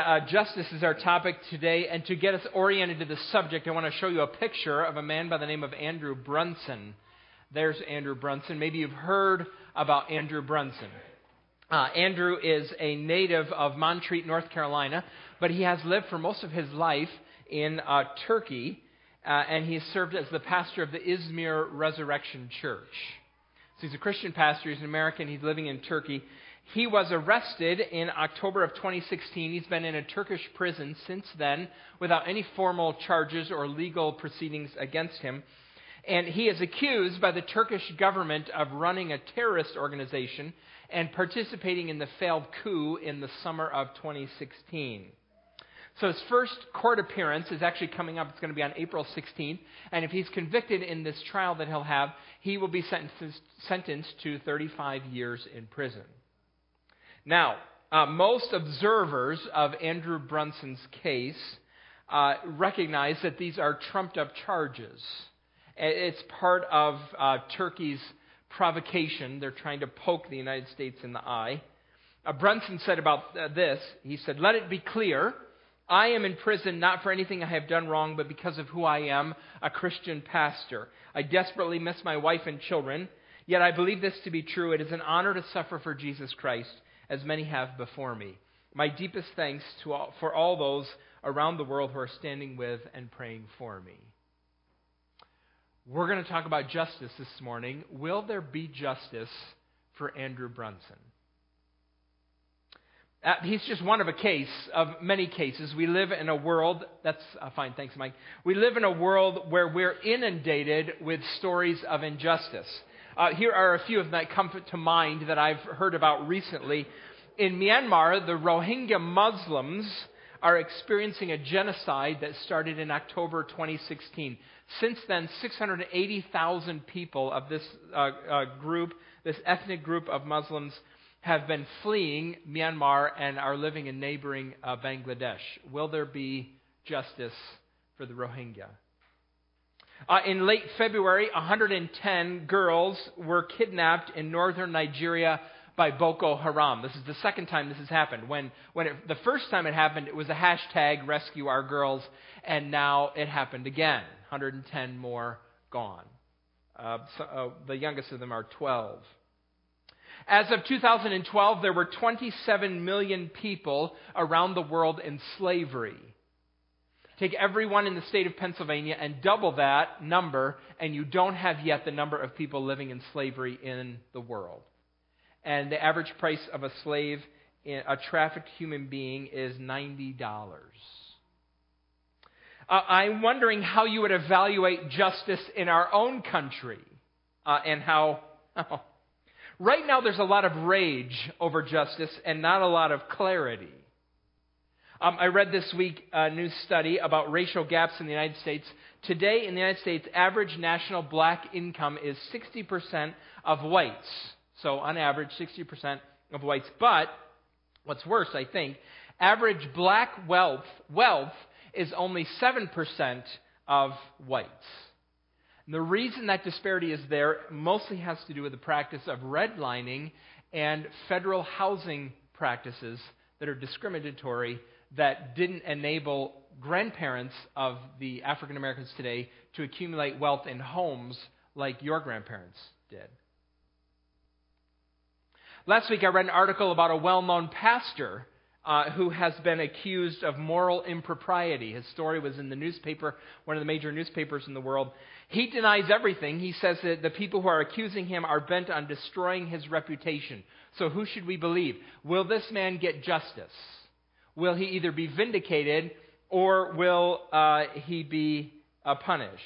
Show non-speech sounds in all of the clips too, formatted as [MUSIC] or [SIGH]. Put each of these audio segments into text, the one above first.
Uh, justice is our topic today, and to get us oriented to the subject, I want to show you a picture of a man by the name of Andrew Brunson. There's Andrew Brunson. Maybe you've heard about Andrew Brunson. Uh, Andrew is a native of Montreat, North Carolina, but he has lived for most of his life in uh, Turkey, uh, and he has served as the pastor of the Izmir Resurrection Church. So he's a Christian pastor, he's an American, he's living in Turkey. He was arrested in October of 2016. He's been in a Turkish prison since then without any formal charges or legal proceedings against him. And he is accused by the Turkish government of running a terrorist organization and participating in the failed coup in the summer of 2016. So his first court appearance is actually coming up. It's going to be on April 16th. And if he's convicted in this trial that he'll have, he will be sentenced, sentenced to 35 years in prison. Now, uh, most observers of Andrew Brunson's case uh, recognize that these are trumped up charges. It's part of uh, Turkey's provocation. They're trying to poke the United States in the eye. Uh, Brunson said about uh, this, he said, Let it be clear, I am in prison not for anything I have done wrong, but because of who I am, a Christian pastor. I desperately miss my wife and children, yet I believe this to be true. It is an honor to suffer for Jesus Christ as many have before me. My deepest thanks to all, for all those around the world who are standing with and praying for me. We're going to talk about justice this morning. Will there be justice for Andrew Brunson? Uh, he's just one of a case of many cases. We live in a world, that's uh, fine, thanks, Mike. We live in a world where we're inundated with stories of injustice. Uh, here are a few of them that come to mind that I've heard about recently. In Myanmar, the Rohingya Muslims are experiencing a genocide that started in October 2016. Since then, 680,000 people of this uh, uh, group, this ethnic group of Muslims, have been fleeing Myanmar and are living in neighboring uh, Bangladesh. Will there be justice for the Rohingya? Uh, in late February, 110 girls were kidnapped in northern Nigeria by Boko Haram. This is the second time this has happened. When, when it, the first time it happened, it was a hashtag rescue our girls, and now it happened again. 110 more gone. Uh, so, uh, the youngest of them are 12. As of 2012, there were 27 million people around the world in slavery. Take everyone in the state of Pennsylvania and double that number, and you don't have yet the number of people living in slavery in the world. And the average price of a slave, a trafficked human being, is $90. Uh, I'm wondering how you would evaluate justice in our own country uh, and how. Oh, [LAUGHS] right now, there's a lot of rage over justice and not a lot of clarity. Um, I read this week a new study about racial gaps in the United States. Today, in the United States, average national black income is 60% of whites. So, on average, 60% of whites. But, what's worse, I think, average black wealth, wealth is only 7% of whites. And the reason that disparity is there mostly has to do with the practice of redlining and federal housing practices that are discriminatory that didn't enable grandparents of the African Americans today to accumulate wealth in homes like your grandparents did. Last week, I read an article about a well known pastor uh, who has been accused of moral impropriety. His story was in the newspaper, one of the major newspapers in the world. He denies everything. He says that the people who are accusing him are bent on destroying his reputation. So, who should we believe? Will this man get justice? Will he either be vindicated or will uh, he be uh, punished?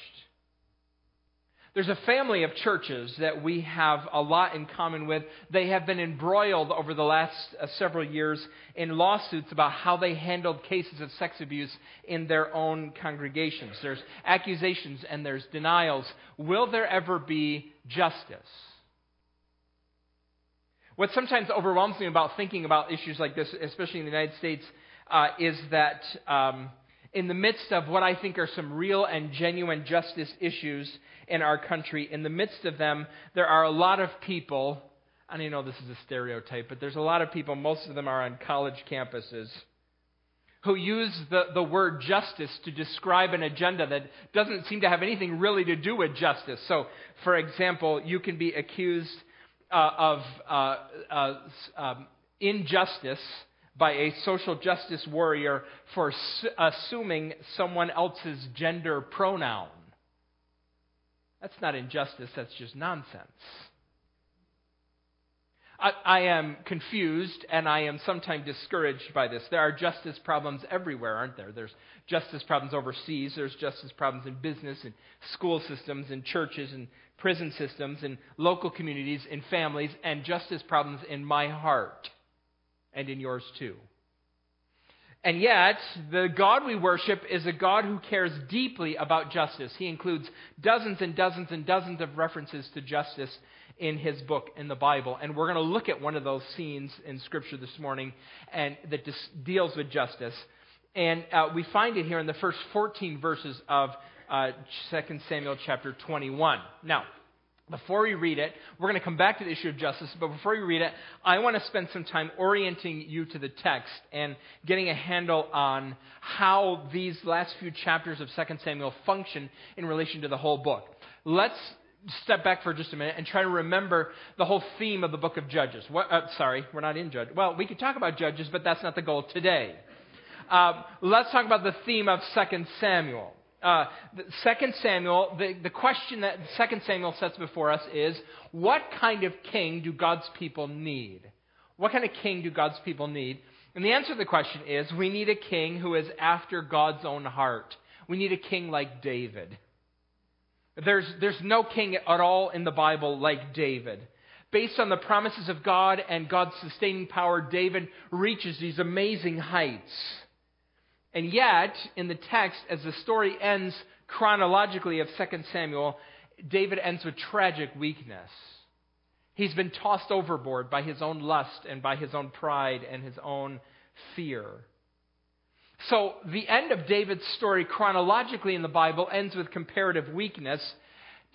There's a family of churches that we have a lot in common with. They have been embroiled over the last uh, several years in lawsuits about how they handled cases of sex abuse in their own congregations. There's accusations and there's denials. Will there ever be justice? What sometimes overwhelms me about thinking about issues like this, especially in the United States, uh, is that um, in the midst of what I think are some real and genuine justice issues in our country, in the midst of them, there are a lot of people. And I know this is a stereotype, but there's a lot of people, most of them are on college campuses, who use the, the word justice to describe an agenda that doesn't seem to have anything really to do with justice. So, for example, you can be accused uh, of uh, uh, um, injustice by a social justice warrior for su- assuming someone else's gender pronoun. That's not injustice, that's just nonsense. I, I, am confused and I am sometimes discouraged by this. There are justice problems everywhere, aren't there? There's justice problems overseas, there's justice problems in business and school systems and churches and prison systems and local communities and families, and justice problems in my heart and in yours too. And yet, the God we worship is a God who cares deeply about justice. He includes dozens and dozens and dozens of references to justice in his book in the Bible. And we're going to look at one of those scenes in Scripture this morning and that dis- deals with justice. And uh, we find it here in the first 14 verses of uh, 2 Samuel chapter 21. Now, before we read it, we're going to come back to the issue of justice, but before we read it, I want to spend some time orienting you to the text and getting a handle on how these last few chapters of 2 Samuel function in relation to the whole book. Let's step back for just a minute and try to remember the whole theme of the book of Judges. What, uh, sorry, we're not in Judges. Well, we could talk about Judges, but that's not the goal today. Uh, let's talk about the theme of 2 Samuel uh, Second Samuel, the, the question that Second Samuel sets before us is, what kind of king do God's people need? What kind of king do God's people need? And the answer to the question is, we need a king who is after God's own heart. We need a king like David. There's, there's no king at all in the Bible like David. Based on the promises of God and God's sustaining power, David reaches these amazing heights. And yet, in the text, as the story ends chronologically of 2 Samuel, David ends with tragic weakness. He's been tossed overboard by his own lust and by his own pride and his own fear. So, the end of David's story chronologically in the Bible ends with comparative weakness.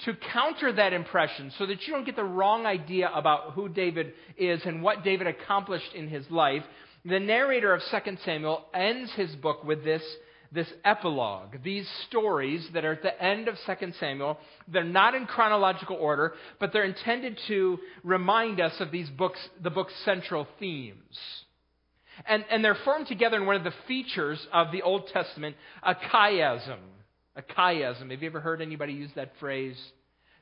To counter that impression, so that you don't get the wrong idea about who David is and what David accomplished in his life, the narrator of 2 Samuel ends his book with this, this epilogue, these stories that are at the end of 2 Samuel. They're not in chronological order, but they're intended to remind us of these books, the book's central themes. And, and they're formed together in one of the features of the Old Testament, a chiasm. A chiasm. Have you ever heard anybody use that phrase?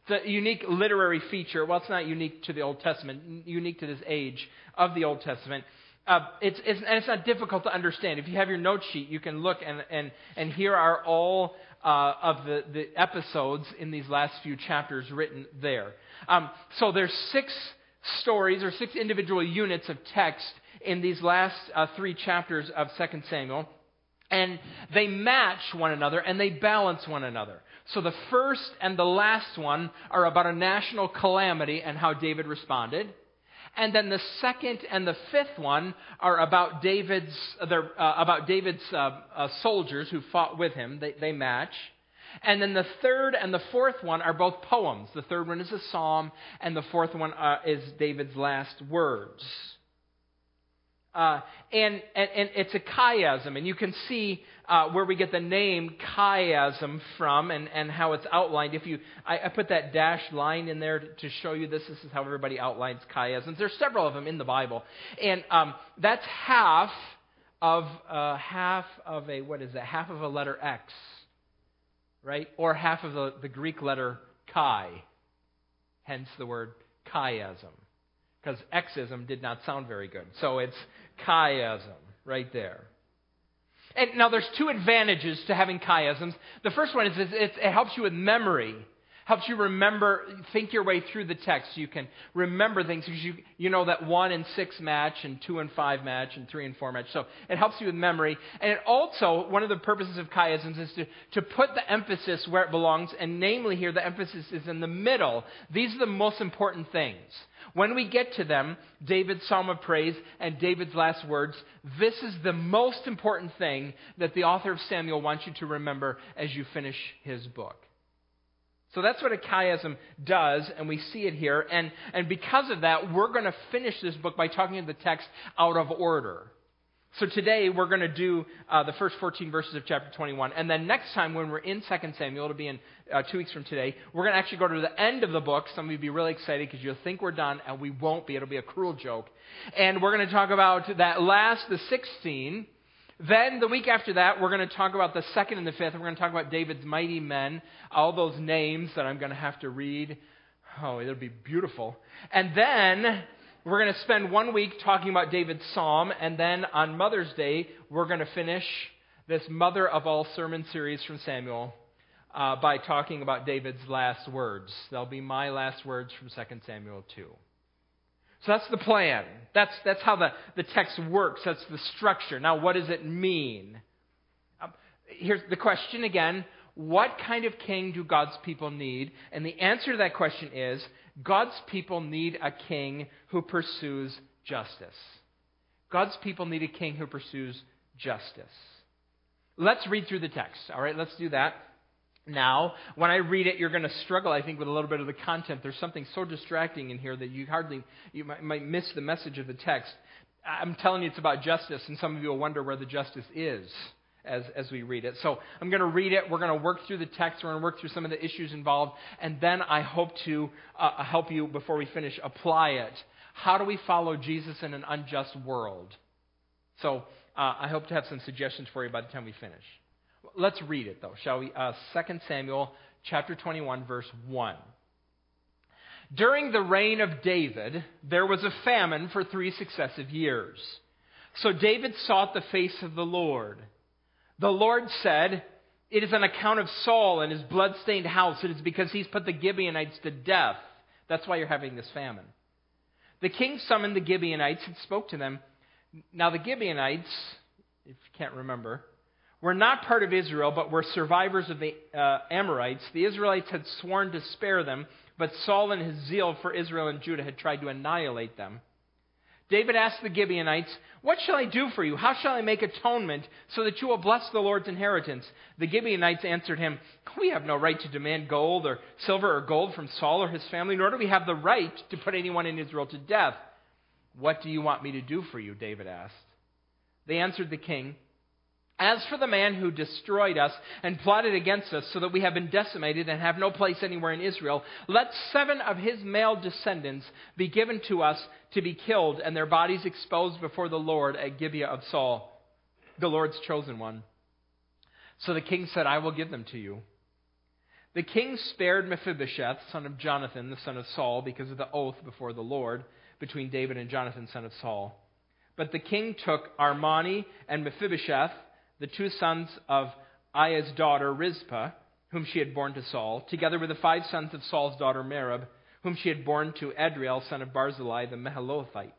It's a unique literary feature. Well, it's not unique to the Old Testament, unique to this age of the Old Testament. Uh, it's, it's, and it's not difficult to understand. If you have your note sheet, you can look, and, and, and here are all uh, of the, the episodes in these last few chapters written there. Um, so there's six stories or six individual units of text in these last uh, three chapters of 2 Samuel. And they match one another and they balance one another. So the first and the last one are about a national calamity and how David responded. And then the second and the fifth one are about David's, uh, about David's uh, uh, soldiers who fought with him. They, they match. And then the third and the fourth one are both poems. The third one is a psalm, and the fourth one uh, is David's last words. Uh, and, and, and, it's a chiasm, and you can see uh, where we get the name chiasm from and, and how it's outlined. If you, I, I put that dashed line in there to, show you this. This is how everybody outlines chiasms. There's several of them in the Bible, and um, that's half of uh, half of a what is that? Half of a letter X, right? Or half of the, the Greek letter chi. Hence the word chiasm because exism did not sound very good. So it's chiasm right there. And now there's two advantages to having chiasms. The first one is it helps you with memory helps you remember, think your way through the text. You can remember things because you, you know that 1 and 6 match, and 2 and 5 match, and 3 and 4 match. So it helps you with memory. And it also, one of the purposes of chiasms is to, to put the emphasis where it belongs, and namely here, the emphasis is in the middle. These are the most important things. When we get to them, David's psalm of praise and David's last words, this is the most important thing that the author of Samuel wants you to remember as you finish his book. So that's what a chiasm does, and we see it here. And, and because of that, we're going to finish this book by talking to the text out of order. So today we're going to do uh, the first 14 verses of chapter 21. And then next time when we're in 2 Samuel, it'll be in uh, two weeks from today, we're going to actually go to the end of the book. Some of you will be really excited because you'll think we're done, and we won't be. It'll be a cruel joke. And we're going to talk about that last, the 16. Then the week after that, we're going to talk about the second and the fifth. We're going to talk about David's mighty men, all those names that I'm going to have to read. Oh, it'll be beautiful. And then we're going to spend one week talking about David's psalm, and then on Mother's Day, we're going to finish this Mother of All sermon series from Samuel uh, by talking about David's last words. They'll be my last words from 2 Samuel 2. So that's the plan. That's, that's how the, the text works. That's the structure. Now, what does it mean? Um, here's the question again What kind of king do God's people need? And the answer to that question is God's people need a king who pursues justice. God's people need a king who pursues justice. Let's read through the text. All right, let's do that. Now, when I read it, you're going to struggle, I think, with a little bit of the content. There's something so distracting in here that you hardly, you might, might miss the message of the text. I'm telling you it's about justice, and some of you will wonder where the justice is as, as we read it. So I'm going to read it. We're going to work through the text. We're going to work through some of the issues involved. And then I hope to uh, help you, before we finish, apply it. How do we follow Jesus in an unjust world? So uh, I hope to have some suggestions for you by the time we finish. Let's read it, though, shall we? Uh, 2 Samuel chapter 21, verse 1. During the reign of David, there was a famine for three successive years. So David sought the face of the Lord. The Lord said, It is an account of Saul and his blood-stained house. It is because he's put the Gibeonites to death. That's why you're having this famine. The king summoned the Gibeonites and spoke to them. Now, the Gibeonites, if you can't remember, were not part of Israel, but were survivors of the uh, Amorites. The Israelites had sworn to spare them, but Saul, in his zeal for Israel and Judah, had tried to annihilate them. David asked the Gibeonites, What shall I do for you? How shall I make atonement so that you will bless the Lord's inheritance? The Gibeonites answered him, We have no right to demand gold or silver or gold from Saul or his family, nor do we have the right to put anyone in Israel to death. What do you want me to do for you? David asked. They answered the king, as for the man who destroyed us and plotted against us so that we have been decimated and have no place anywhere in Israel, let seven of his male descendants be given to us to be killed and their bodies exposed before the Lord at Gibeah of Saul, the Lord's chosen one. So the king said, I will give them to you. The king spared Mephibosheth, son of Jonathan, the son of Saul, because of the oath before the Lord between David and Jonathan, son of Saul. But the king took Armoni and Mephibosheth, the two sons of Aiah's daughter Rizpah, whom she had borne to Saul, together with the five sons of Saul's daughter Merab, whom she had borne to Adriel, son of Barzillai the Meholathite.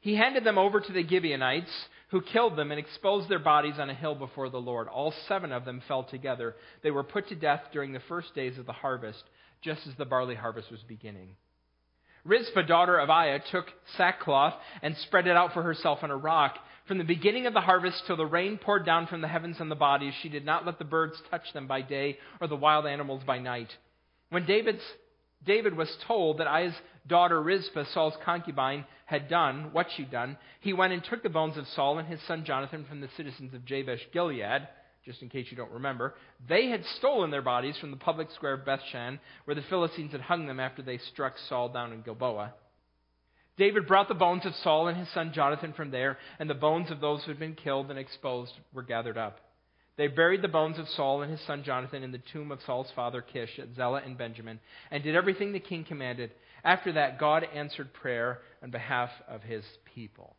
He handed them over to the Gibeonites, who killed them and exposed their bodies on a hill before the Lord. All seven of them fell together. They were put to death during the first days of the harvest, just as the barley harvest was beginning. Rizpah, daughter of Aiah, took sackcloth and spread it out for herself on a rock from the beginning of the harvest till the rain poured down from the heavens on the bodies, she did not let the birds touch them by day or the wild animals by night. When David's, David was told that Aiah's daughter Rizpah, Saul's concubine, had done what she'd done, he went and took the bones of Saul and his son Jonathan from the citizens of Jabesh Gilead, just in case you don't remember. They had stolen their bodies from the public square of Bethshan, where the Philistines had hung them after they struck Saul down in Gilboa. David brought the bones of Saul and his son Jonathan from there, and the bones of those who had been killed and exposed were gathered up. They buried the bones of Saul and his son Jonathan in the tomb of Saul's father Kish at Zelah in Benjamin, and did everything the king commanded. After that, God answered prayer on behalf of his people.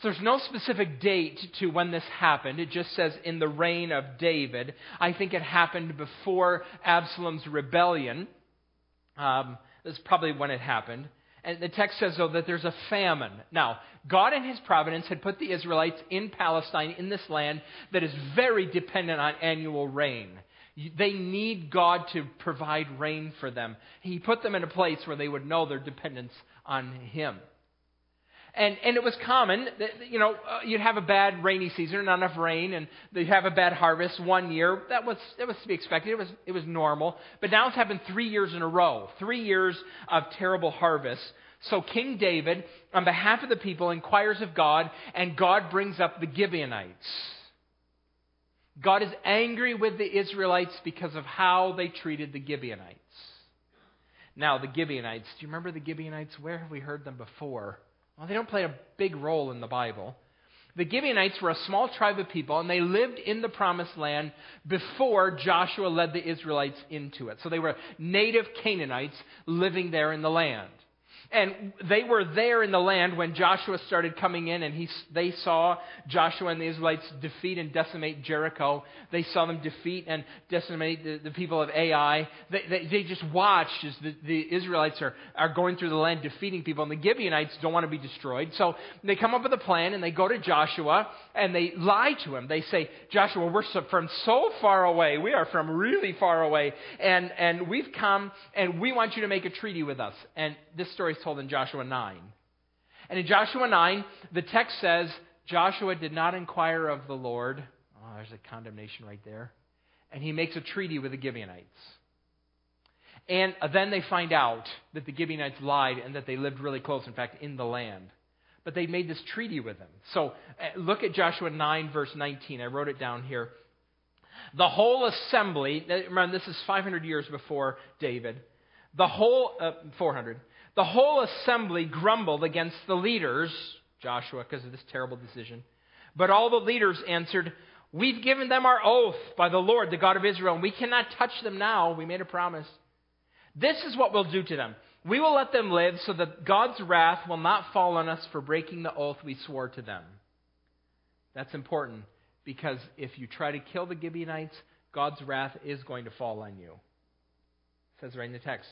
So there's no specific date to when this happened. It just says in the reign of David. I think it happened before Absalom's rebellion. Um, that's probably when it happened. And the text says, though, that there's a famine. Now, God in His providence had put the Israelites in Palestine, in this land that is very dependent on annual rain. They need God to provide rain for them. He put them in a place where they would know their dependence on Him. And, and it was common that, you know, uh, you'd have a bad rainy season, not enough rain, and you'd have a bad harvest one year. That was, that was to be expected. It was, it was normal. But now it's happened three years in a row. Three years of terrible harvests. So King David, on behalf of the people, inquires of God, and God brings up the Gibeonites. God is angry with the Israelites because of how they treated the Gibeonites. Now, the Gibeonites, do you remember the Gibeonites? Where have we heard them before? Well, they don't play a big role in the Bible. The Gibeonites were a small tribe of people, and they lived in the promised land before Joshua led the Israelites into it. So they were native Canaanites living there in the land. And they were there in the land when Joshua started coming in, and he, they saw Joshua and the Israelites defeat and decimate Jericho. They saw them defeat and decimate the, the people of Ai. They, they, they, just watched as the, the Israelites are, are going through the land defeating people, and the Gibeonites don't want to be destroyed. So they come up with a plan, and they go to Joshua, and they lie to him. They say, Joshua, we're from so far away. We are from really far away, and, and we've come, and we want you to make a treaty with us. And this story told in Joshua 9. And in Joshua 9, the text says, Joshua did not inquire of the Lord. Oh, there's a condemnation right there. And he makes a treaty with the Gibeonites. And then they find out that the Gibeonites lied and that they lived really close, in fact, in the land. But they made this treaty with them. So uh, look at Joshua 9, verse 19. I wrote it down here. The whole assembly, remember, this is 500 years before David. The whole, uh, 400. The whole assembly grumbled against the leaders, Joshua, because of this terrible decision. But all the leaders answered, We've given them our oath by the Lord, the God of Israel, and we cannot touch them now. We made a promise. This is what we'll do to them. We will let them live so that God's wrath will not fall on us for breaking the oath we swore to them. That's important because if you try to kill the Gibeonites, God's wrath is going to fall on you. It says right in the text.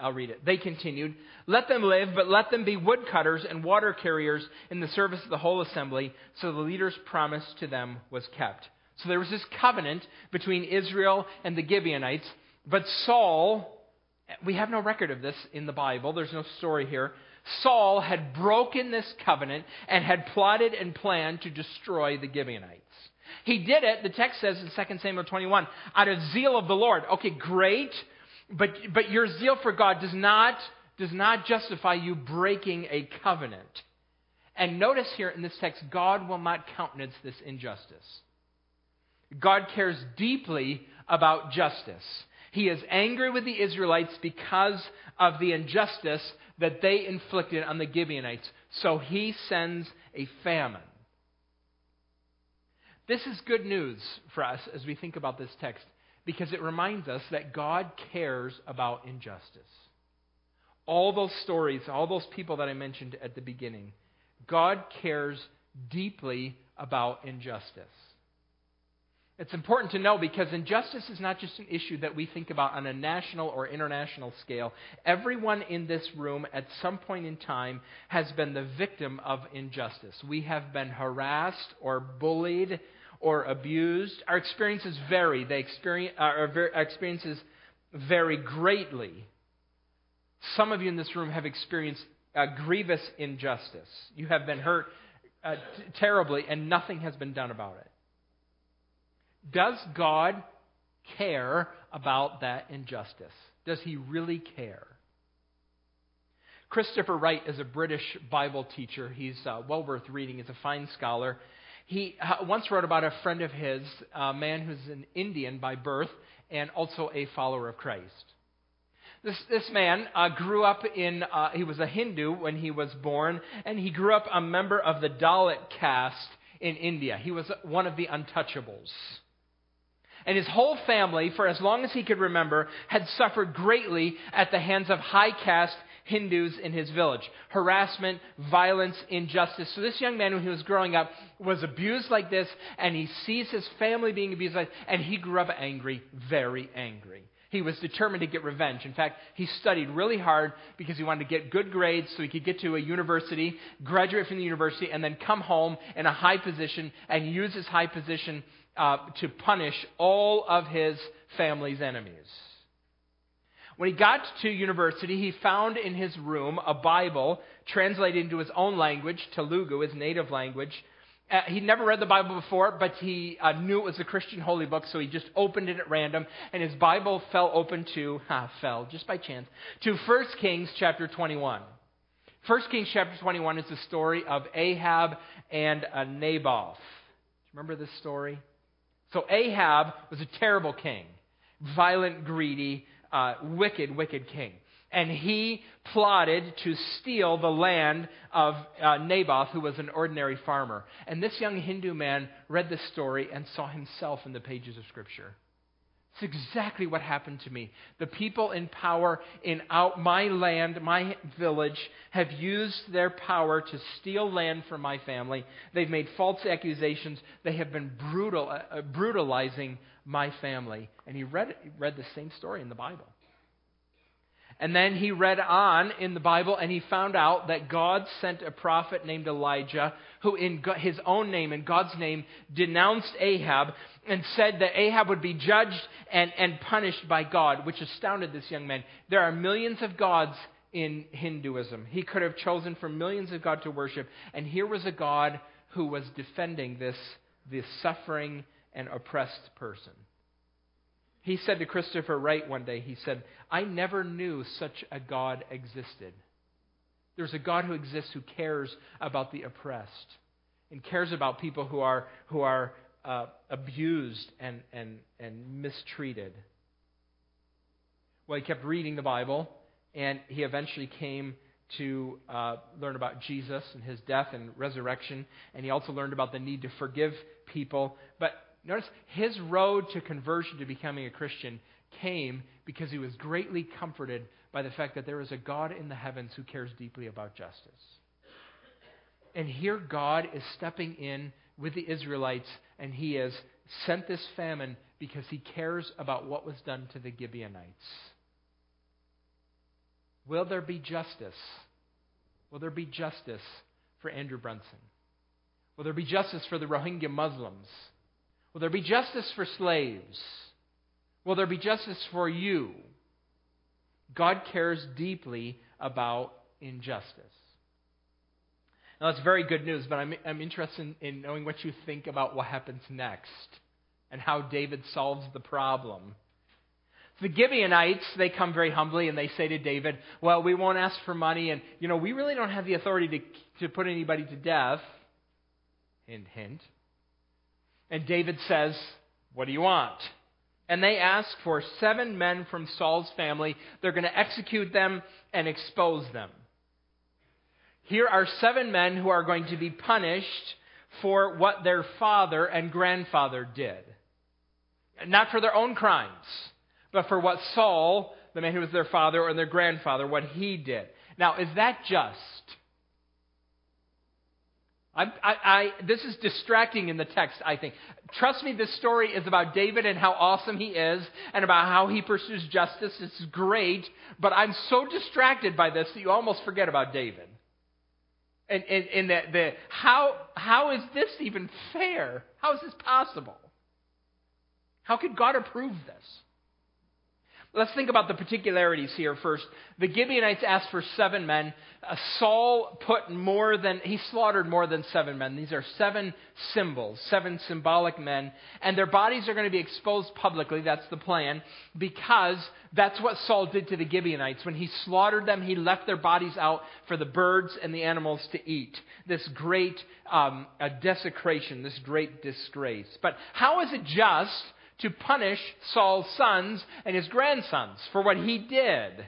I'll read it. They continued, Let them live, but let them be woodcutters and water carriers in the service of the whole assembly. So the leader's promise to them was kept. So there was this covenant between Israel and the Gibeonites. But Saul, we have no record of this in the Bible, there's no story here. Saul had broken this covenant and had plotted and planned to destroy the Gibeonites. He did it, the text says in 2 Samuel 21, out of zeal of the Lord. Okay, great. But, but your zeal for God does not, does not justify you breaking a covenant. And notice here in this text, God will not countenance this injustice. God cares deeply about justice. He is angry with the Israelites because of the injustice that they inflicted on the Gibeonites. So he sends a famine. This is good news for us as we think about this text because it reminds us that God cares about injustice. All those stories, all those people that I mentioned at the beginning, God cares deeply about injustice. It's important to know because injustice is not just an issue that we think about on a national or international scale. Everyone in this room at some point in time has been the victim of injustice. We have been harassed or bullied or abused. Our experiences vary. They experience, uh, our, experiences vary greatly. Some of you in this room have experienced grievous injustice. You have been hurt uh, t- terribly, and nothing has been done about it. Does God care about that injustice? Does he really care? Christopher Wright is a British Bible teacher. He's uh, well worth reading. He's a fine scholar. He uh, once wrote about a friend of his, a man who's an Indian by birth and also a follower of Christ. This, this man uh, grew up in, uh, he was a Hindu when he was born, and he grew up a member of the Dalit caste in India. He was one of the untouchables. And his whole family, for as long as he could remember, had suffered greatly at the hands of high caste Hindus in his village. Harassment, violence, injustice. So this young man, when he was growing up, was abused like this, and he sees his family being abused like and he grew up angry, very angry. He was determined to get revenge. In fact, he studied really hard because he wanted to get good grades so he could get to a university, graduate from the university, and then come home in a high position and use his high position uh, to punish all of his family's enemies. When he got to university, he found in his room a Bible translated into his own language, Telugu, his native language, Uh, he'd never read the Bible before, but he uh, knew it was a Christian holy book, so he just opened it at random, and his Bible fell open to, ha, fell, just by chance, to 1 Kings chapter 21. 1 Kings chapter 21 is the story of Ahab and uh, Naboth. Remember this story? So Ahab was a terrible king, violent, greedy, uh, wicked, wicked king and he plotted to steal the land of uh, Naboth, who was an ordinary farmer. And this young Hindu man read this story and saw himself in the pages of Scripture. It's exactly what happened to me. The people in power in out my land, my village, have used their power to steal land from my family. They've made false accusations. They have been brutal, uh, brutalizing my family. And he read, read the same story in the Bible. And then he read on in the Bible and he found out that God sent a prophet named Elijah who, in his own name, and God's name, denounced Ahab and said that Ahab would be judged and, and punished by God, which astounded this young man. There are millions of gods in Hinduism. He could have chosen from millions of gods to worship. And here was a God who was defending this, this suffering and oppressed person. He said to Christopher Wright one day, he said, I never knew such a God existed. There's a God who exists who cares about the oppressed and cares about people who are, who are uh, abused and, and, and mistreated. Well, he kept reading the Bible, and he eventually came to uh, learn about Jesus and his death and resurrection, and he also learned about the need to forgive people. But Notice his road to conversion, to becoming a Christian, came because he was greatly comforted by the fact that there is a God in the heavens who cares deeply about justice. And here God is stepping in with the Israelites, and he has sent this famine because he cares about what was done to the Gibeonites. Will there be justice? Will there be justice for Andrew Brunson? Will there be justice for the Rohingya Muslims? Will there be justice for slaves? Will there be justice for you? God cares deeply about injustice. Now, that's very good news, but I'm, I'm interested in, in knowing what you think about what happens next and how David solves the problem. The Gibeonites, they come very humbly and they say to David, Well, we won't ask for money, and, you know, we really don't have the authority to, to put anybody to death. Hint, hint. And David says, What do you want? And they ask for seven men from Saul's family. They're going to execute them and expose them. Here are seven men who are going to be punished for what their father and grandfather did. Not for their own crimes, but for what Saul, the man who was their father or their grandfather, what he did. Now, is that just? I, I, I, this is distracting in the text, I think. Trust me, this story is about David and how awesome he is and about how he pursues justice. It's great, but I'm so distracted by this that you almost forget about David. And, and, and the, the, how, how is this even fair? How is this possible? How could God approve this? Let's think about the particularities here first. The Gibeonites asked for seven men. Uh, Saul put more than, he slaughtered more than seven men. These are seven symbols, seven symbolic men. And their bodies are going to be exposed publicly. That's the plan. Because that's what Saul did to the Gibeonites. When he slaughtered them, he left their bodies out for the birds and the animals to eat. This great um, desecration, this great disgrace. But how is it just? To punish Saul's sons and his grandsons for what he did?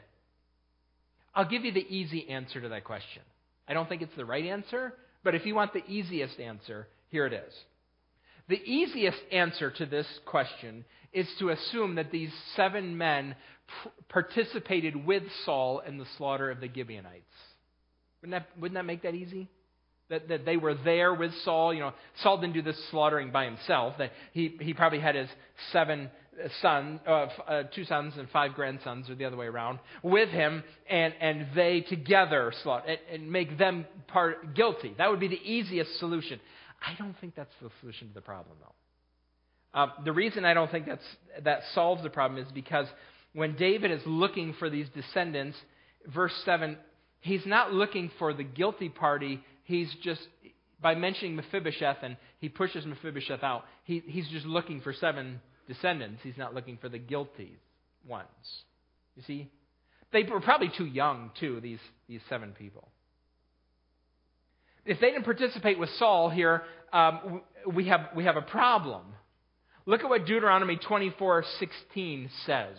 I'll give you the easy answer to that question. I don't think it's the right answer, but if you want the easiest answer, here it is. The easiest answer to this question is to assume that these seven men pr- participated with Saul in the slaughter of the Gibeonites. Wouldn't that, wouldn't that make that easy? That, that they were there with Saul. You know, Saul didn't do this slaughtering by himself. That he, he probably had his seven sons, uh, uh, two sons and five grandsons, or the other way around, with him, and, and they together slaughter and, and make them part guilty. That would be the easiest solution. I don't think that's the solution to the problem, though. Uh, the reason I don't think that's, that solves the problem is because when David is looking for these descendants, verse 7, he's not looking for the guilty party he's just by mentioning Mephibosheth and he pushes Mephibosheth out, he, he's just looking for seven descendants. He's not looking for the guilty ones. You see? They were probably too young, too, these, these seven people. If they didn't participate with Saul here, um, we, have, we have a problem. Look at what Deuteronomy 24:16 says.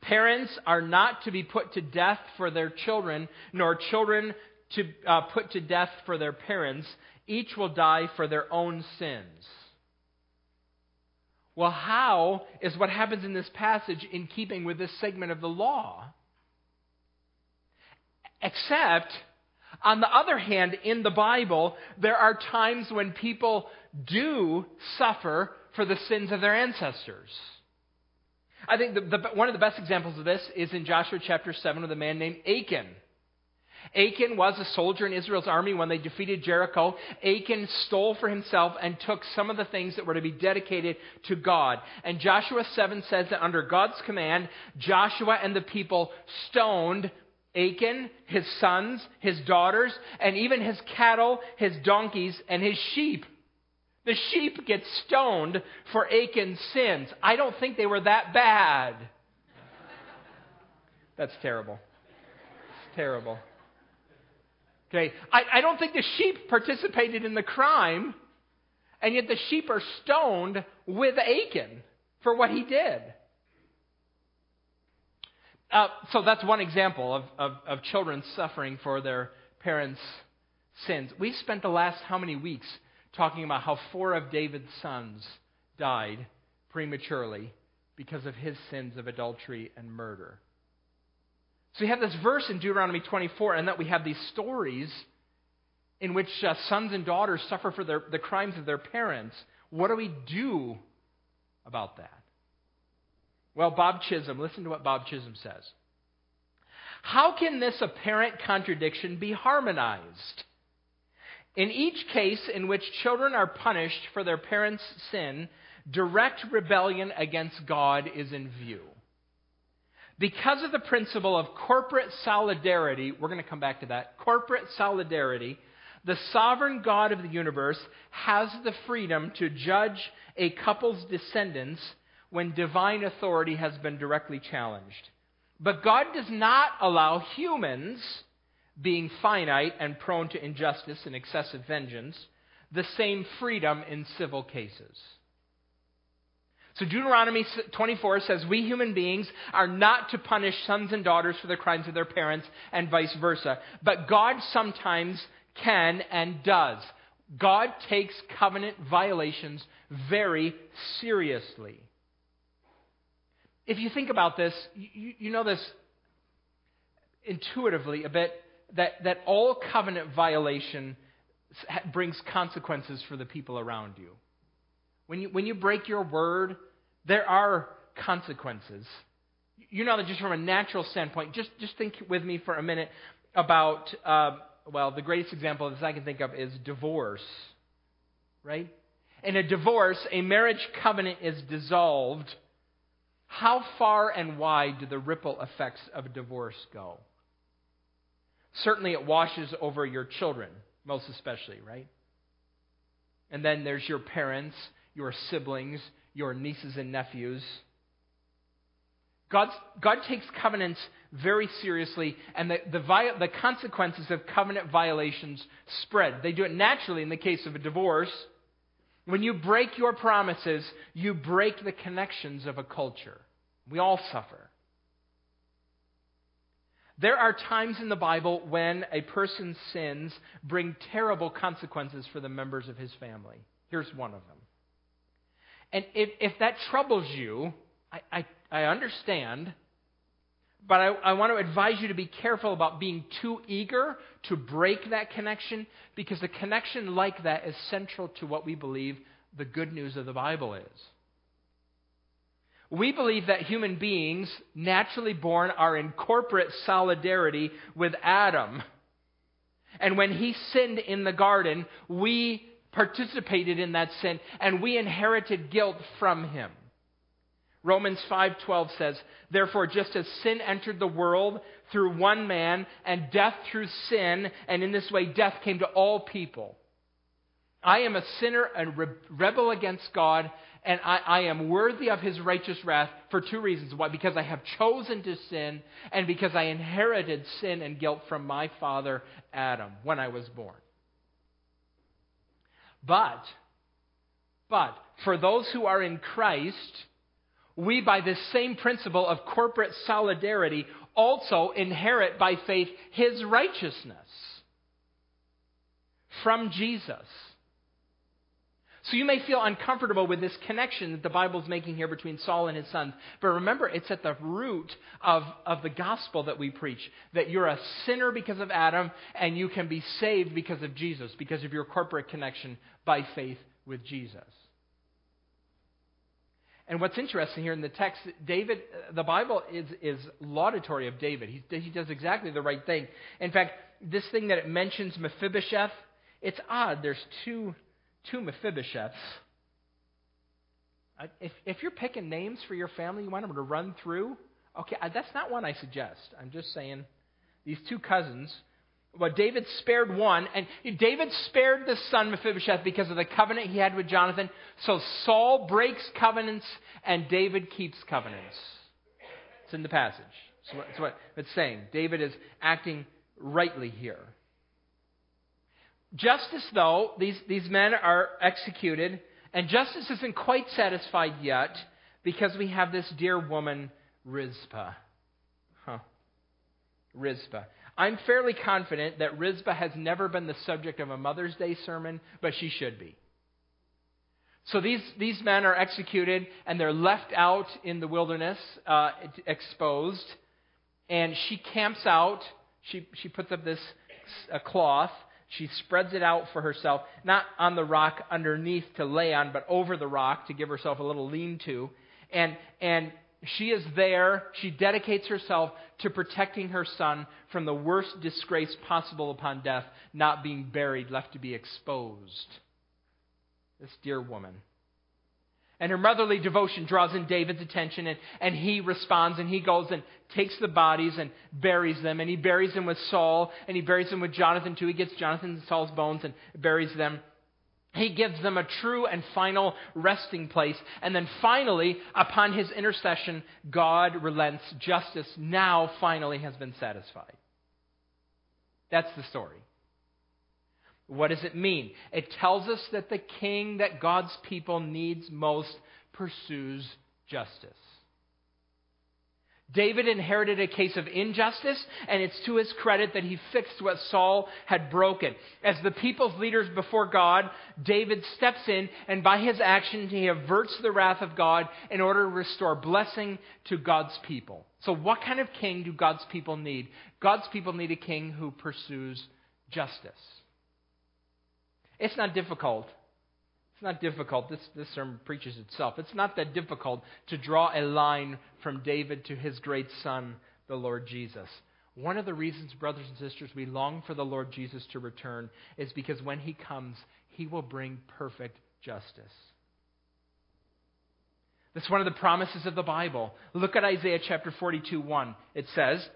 Parents are not to be put to death for their children, nor children to uh, put to death for their parents. Each will die for their own sins. Well, how is what happens in this passage in keeping with this segment of the law? Except, on the other hand, in the Bible, there are times when people do suffer for the sins of their ancestors. I think the, the, one of the best examples of this is in Joshua chapter 7 with a man named Achan. Achan was a soldier in Israel's army when they defeated Jericho. Achan stole for himself and took some of the things that were to be dedicated to God. And Joshua 7 says that under God's command, Joshua and the people stoned Achan, his sons, his daughters, and even his cattle, his donkeys, and his sheep. The sheep get stoned for Achan's sins. I don't think they were that bad. That's terrible. It's terrible. Okay, I, I don't think the sheep participated in the crime, and yet the sheep are stoned with Achan for what he did. Uh, so that's one example of, of, of children suffering for their parents' sins. We've spent the last how many weeks talking about how four of David's sons died prematurely because of his sins of adultery and murder. So we have this verse in Deuteronomy 24, and that we have these stories in which uh, sons and daughters suffer for their, the crimes of their parents. What do we do about that? Well, Bob Chisholm, listen to what Bob Chisholm says. How can this apparent contradiction be harmonized? In each case in which children are punished for their parents' sin, direct rebellion against God is in view. Because of the principle of corporate solidarity, we're going to come back to that. Corporate solidarity, the sovereign God of the universe has the freedom to judge a couple's descendants when divine authority has been directly challenged. But God does not allow humans being finite and prone to injustice and excessive vengeance, the same freedom in civil cases. So Deuteronomy 24 says, We human beings are not to punish sons and daughters for the crimes of their parents and vice versa. But God sometimes can and does. God takes covenant violations very seriously. If you think about this, you, you know this intuitively a bit that, that all covenant violation brings consequences for the people around you. When you, when you break your word, there are consequences. You know that just from a natural standpoint, just, just think with me for a minute about, uh, well, the greatest example of this I can think of is divorce, right? In a divorce, a marriage covenant is dissolved. How far and wide do the ripple effects of divorce go? Certainly, it washes over your children, most especially, right? And then there's your parents, your siblings, your nieces and nephews. God's, God takes covenants very seriously, and the, the, the consequences of covenant violations spread. They do it naturally in the case of a divorce. When you break your promises, you break the connections of a culture. We all suffer. There are times in the Bible when a person's sins bring terrible consequences for the members of his family. Here's one of them. And if, if that troubles you, I, I, I understand, but I, I want to advise you to be careful about being too eager to break that connection because a connection like that is central to what we believe the good news of the Bible is. We believe that human beings, naturally born, are in corporate solidarity with Adam. And when he sinned in the garden, we participated in that sin and we inherited guilt from him. Romans 5:12 says, "Therefore just as sin entered the world through one man and death through sin, and in this way death came to all people. I am a sinner and re- rebel against God, and I, I am worthy of his righteous wrath for two reasons. Why? Because I have chosen to sin, and because I inherited sin and guilt from my father Adam when I was born. But, but, for those who are in Christ, we, by this same principle of corporate solidarity, also inherit by faith his righteousness from Jesus. So you may feel uncomfortable with this connection that the Bible is making here between Saul and his sons. But remember, it's at the root of, of the gospel that we preach that you're a sinner because of Adam and you can be saved because of Jesus, because of your corporate connection by faith with Jesus. And what's interesting here in the text, David, the Bible is, is laudatory of David. He, he does exactly the right thing. In fact, this thing that it mentions Mephibosheth, it's odd. There's two, two Mephibosheths. If, if you're picking names for your family, you want them to run through, okay, that's not one I suggest. I'm just saying these two cousins well, David spared one, and David spared the son Mephibosheth because of the covenant he had with Jonathan. So Saul breaks covenants, and David keeps covenants. It's in the passage. That's what it's saying. David is acting rightly here. Justice, though, these, these men are executed, and justice isn't quite satisfied yet because we have this dear woman, Rizpah. Huh. Rizpah. I'm fairly confident that Rizpah has never been the subject of a Mother's Day sermon, but she should be. So these, these men are executed and they're left out in the wilderness, uh, exposed. And she camps out. She, she puts up this a cloth. She spreads it out for herself, not on the rock underneath to lay on, but over the rock to give herself a little lean to. And, and she is there. She dedicates herself to protecting her son from the worst disgrace possible upon death, not being buried, left to be exposed. This dear woman. And her motherly devotion draws in David's attention, and, and he responds, and he goes and takes the bodies and buries them, and he buries them with Saul, and he buries them with Jonathan too. He gets Jonathan and Saul's bones and buries them. He gives them a true and final resting place. And then finally, upon his intercession, God relents. Justice now finally has been satisfied. That's the story. What does it mean? It tells us that the king that God's people needs most pursues justice. David inherited a case of injustice, and it's to his credit that he fixed what Saul had broken. As the people's leaders before God, David steps in, and by his action, he averts the wrath of God in order to restore blessing to God's people. So, what kind of king do God's people need? God's people need a king who pursues justice. It's not difficult it's not difficult. This, this sermon preaches itself. It's not that difficult to draw a line from David to his great son, the Lord Jesus. One of the reasons, brothers and sisters, we long for the Lord Jesus to return is because when he comes, he will bring perfect justice. That's one of the promises of the Bible. Look at Isaiah chapter 42 1. It says,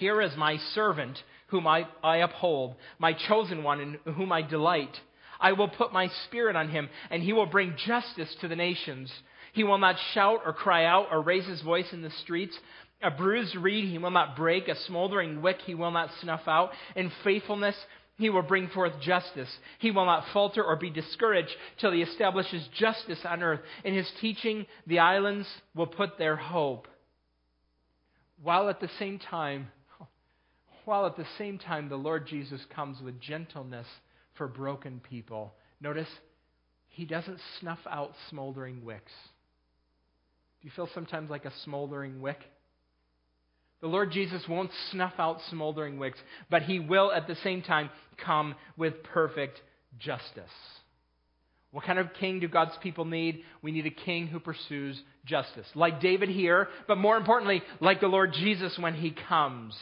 Here is my servant whom I, I uphold, my chosen one in whom I delight. I will put my spirit on him, and he will bring justice to the nations. He will not shout or cry out or raise his voice in the streets. A bruised reed he will not break, a smoldering wick he will not snuff out. In faithfulness he will bring forth justice. He will not falter or be discouraged till he establishes justice on earth. In his teaching, the islands will put their hope. While at the same time, [LAUGHS] while at the same time the Lord Jesus comes with gentleness for broken people. Notice, he doesn't snuff out smoldering wicks. Do you feel sometimes like a smoldering wick? The Lord Jesus won't snuff out smoldering wicks, but he will at the same time come with perfect justice. What kind of king do God's people need? We need a king who pursues justice. Like David here, but more importantly, like the Lord Jesus when he comes.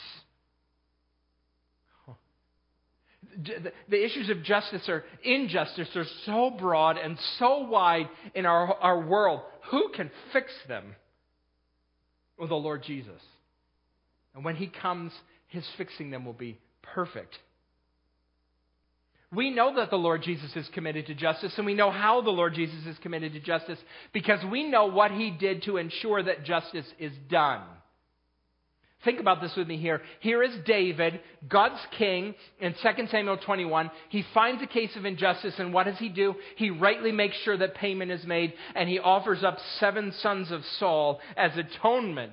The issues of justice or injustice are so broad and so wide in our, our world. who can fix them? Well, the Lord Jesus. And when he comes, his fixing them will be perfect. We know that the Lord Jesus is committed to justice, and we know how the Lord Jesus is committed to justice because we know what he did to ensure that justice is done. Think about this with me here. Here is David, God's king, in 2 Samuel 21. He finds a case of injustice, and what does he do? He rightly makes sure that payment is made, and he offers up seven sons of Saul as atonement.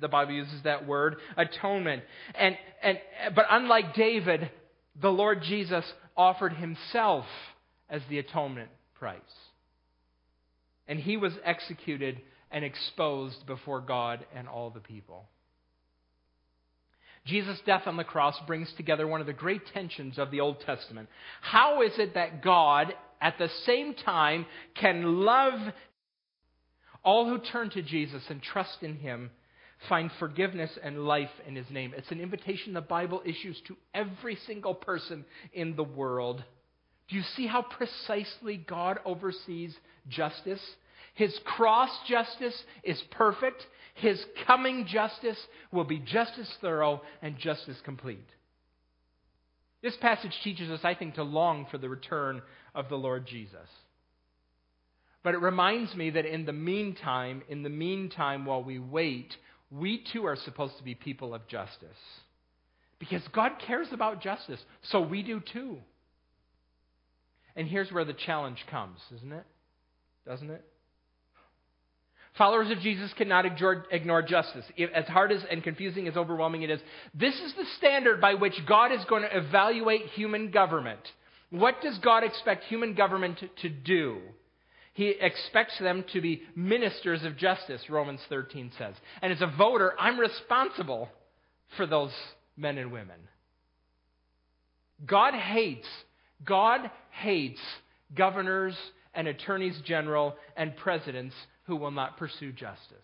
The Bible uses that word, atonement. And, and, but unlike David, the Lord Jesus offered himself as the atonement price. And he was executed and exposed before God and all the people. Jesus' death on the cross brings together one of the great tensions of the Old Testament. How is it that God, at the same time, can love all who turn to Jesus and trust in Him, find forgiveness and life in His name? It's an invitation the Bible issues to every single person in the world. Do you see how precisely God oversees justice? His cross justice is perfect. His coming justice will be just as thorough and just as complete. This passage teaches us, I think, to long for the return of the Lord Jesus. But it reminds me that in the meantime, in the meantime, while we wait, we too are supposed to be people of justice. Because God cares about justice, so we do too. And here's where the challenge comes, isn't it? Doesn't it? Followers of Jesus cannot ignore, justice. As hard as and confusing as overwhelming it is, this is the standard by which God is going to evaluate human government. What does God expect human government to do? He expects them to be ministers of justice, Romans 13 says. And as a voter, I'm responsible for those men and women. God hates, God hates governors and attorneys general and presidents who will not pursue justice.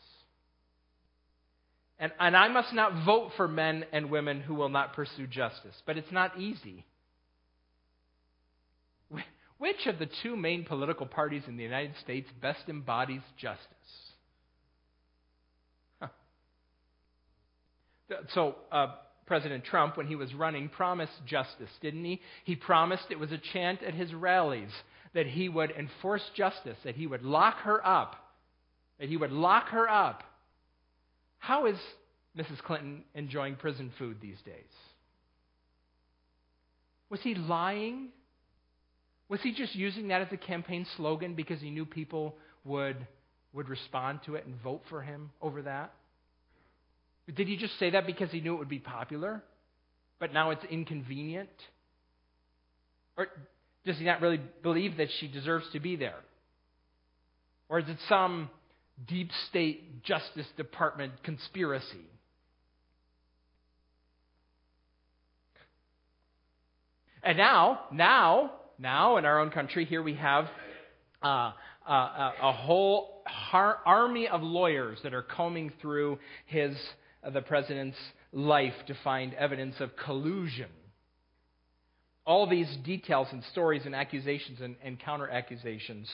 And, and I must not vote for men and women who will not pursue justice, but it's not easy. Which of the two main political parties in the United States best embodies justice? Huh. So, uh, President Trump, when he was running, promised justice, didn't he? He promised it was a chant at his rallies that he would enforce justice, that he would lock her up that he would lock her up. How is Mrs. Clinton enjoying prison food these days? Was he lying? Was he just using that as a campaign slogan because he knew people would, would respond to it and vote for him over that? Did he just say that because he knew it would be popular, but now it's inconvenient? Or does he not really believe that she deserves to be there? Or is it some deep state Justice Department conspiracy. And now, now, now in our own country, here we have uh, uh, a whole har- army of lawyers that are combing through his, uh, the president's life to find evidence of collusion. All these details and stories and accusations and, and counter accusations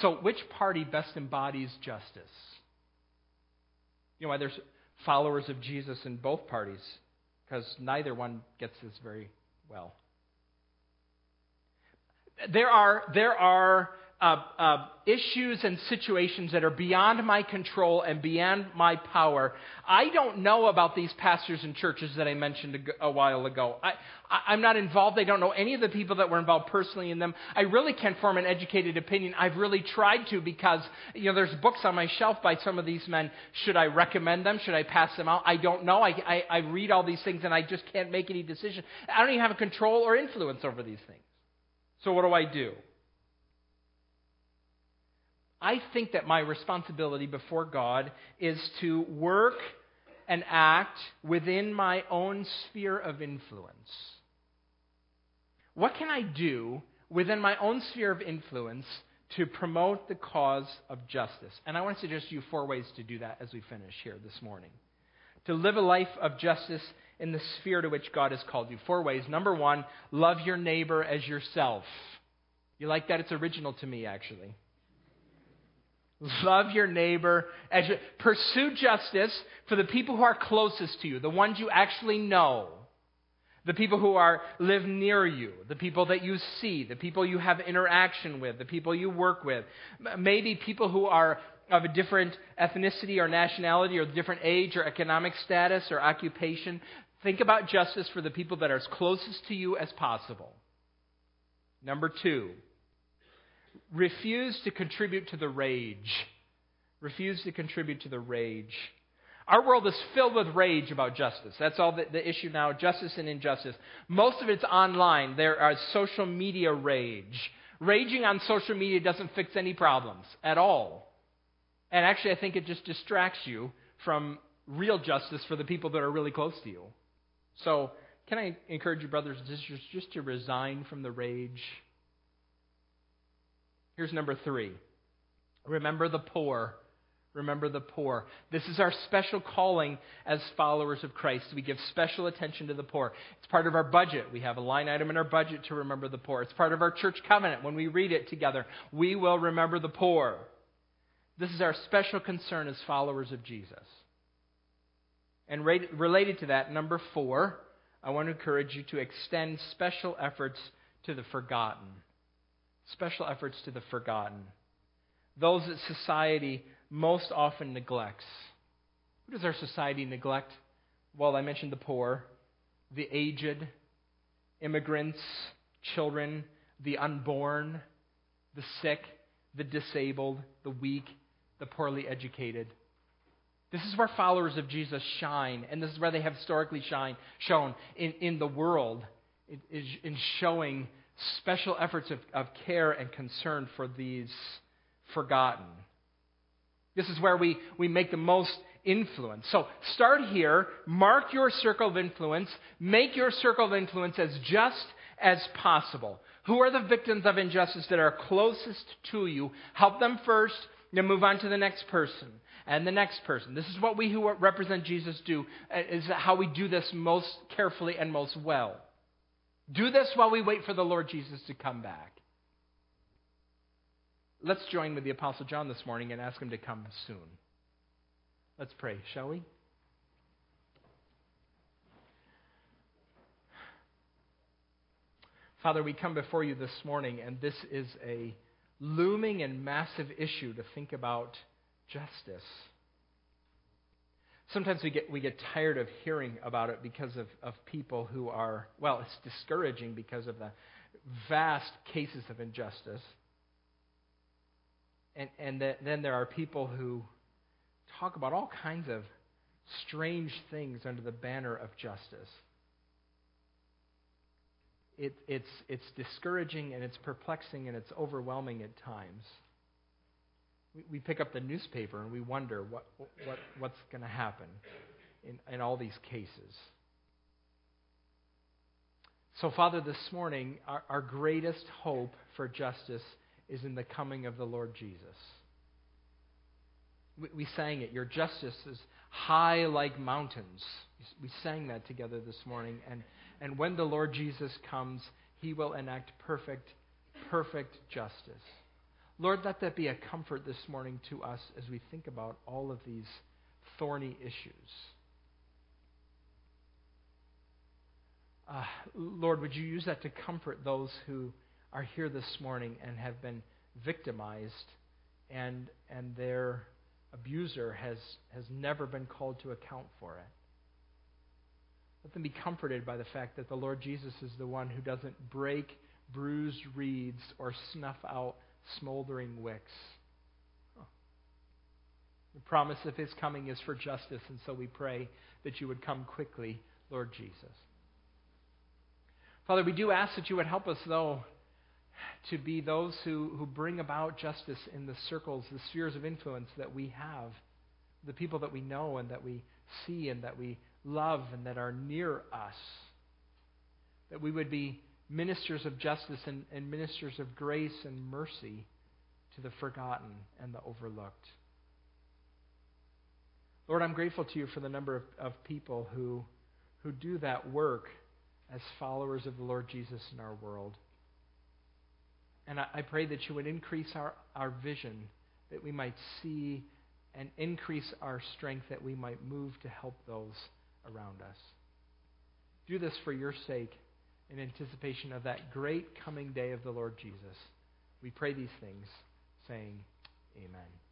so, which party best embodies justice? You know why there's followers of Jesus in both parties? Because neither one gets this very well. There are, there are uh, uh, issues and situations that are beyond my control and beyond my power. I don't know about these pastors and churches that I mentioned a, a while ago. I, I, am not involved. I don't know any of the people that were involved personally in them. I really can't form an educated opinion. I've really tried to because, you know, there's books on my shelf by some of these men. Should I recommend them? Should I pass them out? I don't know. I, I, I read all these things and I just can't make any decision. I don't even have a control or influence over these things. So what do I do? I think that my responsibility before God is to work and act within my own sphere of influence. What can I do within my own sphere of influence to promote the cause of justice? And I want to suggest you four ways to do that as we finish here this morning. To live a life of justice in the sphere to which God has called you. Four ways. Number one, love your neighbor as yourself. You like that? It's original to me, actually. Love your neighbor as you pursue justice for the people who are closest to you, the ones you actually know, the people who are live near you, the people that you see, the people you have interaction with, the people you work with, maybe people who are of a different ethnicity or nationality or different age or economic status or occupation. Think about justice for the people that are as closest to you as possible. Number two, refuse to contribute to the rage. Refuse to contribute to the rage. Our world is filled with rage about justice. That's all the, the, issue now justice and injustice. Most of it's online. There are social media rage. Raging on social media doesn't fix any problems at all. And actually, I think it just distracts you from real justice for the people that are really close to you. So, can I encourage you, brothers and sisters, just to resign from the rage? Here's number three remember the poor. Remember the poor. This is our special calling as followers of Christ. We give special attention to the poor. It's part of our budget. We have a line item in our budget to remember the poor. It's part of our church covenant. When we read it together, we will remember the poor. This is our special concern as followers of Jesus. And related to that, number four, I want to encourage you to extend special efforts to the forgotten. Special efforts to the forgotten. Those that society most often neglects. Who does our society neglect? Well, I mentioned the poor, the aged, immigrants, children, the unborn, the sick, the disabled, the weak, the poorly educated. This is where followers of Jesus shine, and this is where they have historically shine, shown in, in the world, in, in showing special efforts of, of care and concern for these forgotten. This is where we, we make the most influence. So start here, mark your circle of influence, make your circle of influence as just as possible. Who are the victims of injustice that are closest to you? Help them first, then move on to the next person and the next person. This is what we who represent Jesus do, uh, is how we do this most carefully and most well. Do this while we wait for the Lord Jesus to come back. Let's join with the Apostle John this morning and ask him to come soon. Let's pray, shall we? Father, we come before you this morning, and this is a looming and massive issue to think about justice. Sometimes we get, we get tired of hearing about it because of, of people who are, well, it's discouraging because of the vast cases of injustice. And, and the, then there are people who talk about all kinds of strange things under the banner of justice. It, it's, it's discouraging and it's perplexing and it's overwhelming at times. We, pick up the newspaper and we wonder what, what, what's going to happen in, in all these cases. So, Father, this morning, our, our greatest hope for justice is in the coming of the Lord Jesus. We, we sang it. Your justice is high like mountains. We sang that together this morning. And and when the Lord Jesus comes, he will enact perfect, perfect justice. Lord, let that be a comfort this morning to us as we think about all of these thorny issues. Uh, Lord, would you use that to comfort those who are here this morning and have been victimized and, and their abuser has, has never been called to account for it? Let them be comforted by the fact that the Lord Jesus is the one who doesn't break bruised reeds or snuff out smoldering wicks. The promise of his coming is for justice, and so we pray that you would come quickly, Lord Jesus. Father, we do ask that you would help us, though, to be those who, who bring about justice in the circles, the spheres of influence that we have, the people that we know and that we see and that we love and that are near us. That we would be ministers of justice and, and ministers of grace and mercy to the forgotten and the overlooked. Lord, I'm grateful to you for the number of, of people who, who do that work as followers of the Lord Jesus in our world. And I, I pray that you would increase our, our vision that we might see and increase our strength, that we might move to help those around us. Do this for your sake in anticipation of that great coming day of the Lord Jesus. We pray these things, saying, Amen.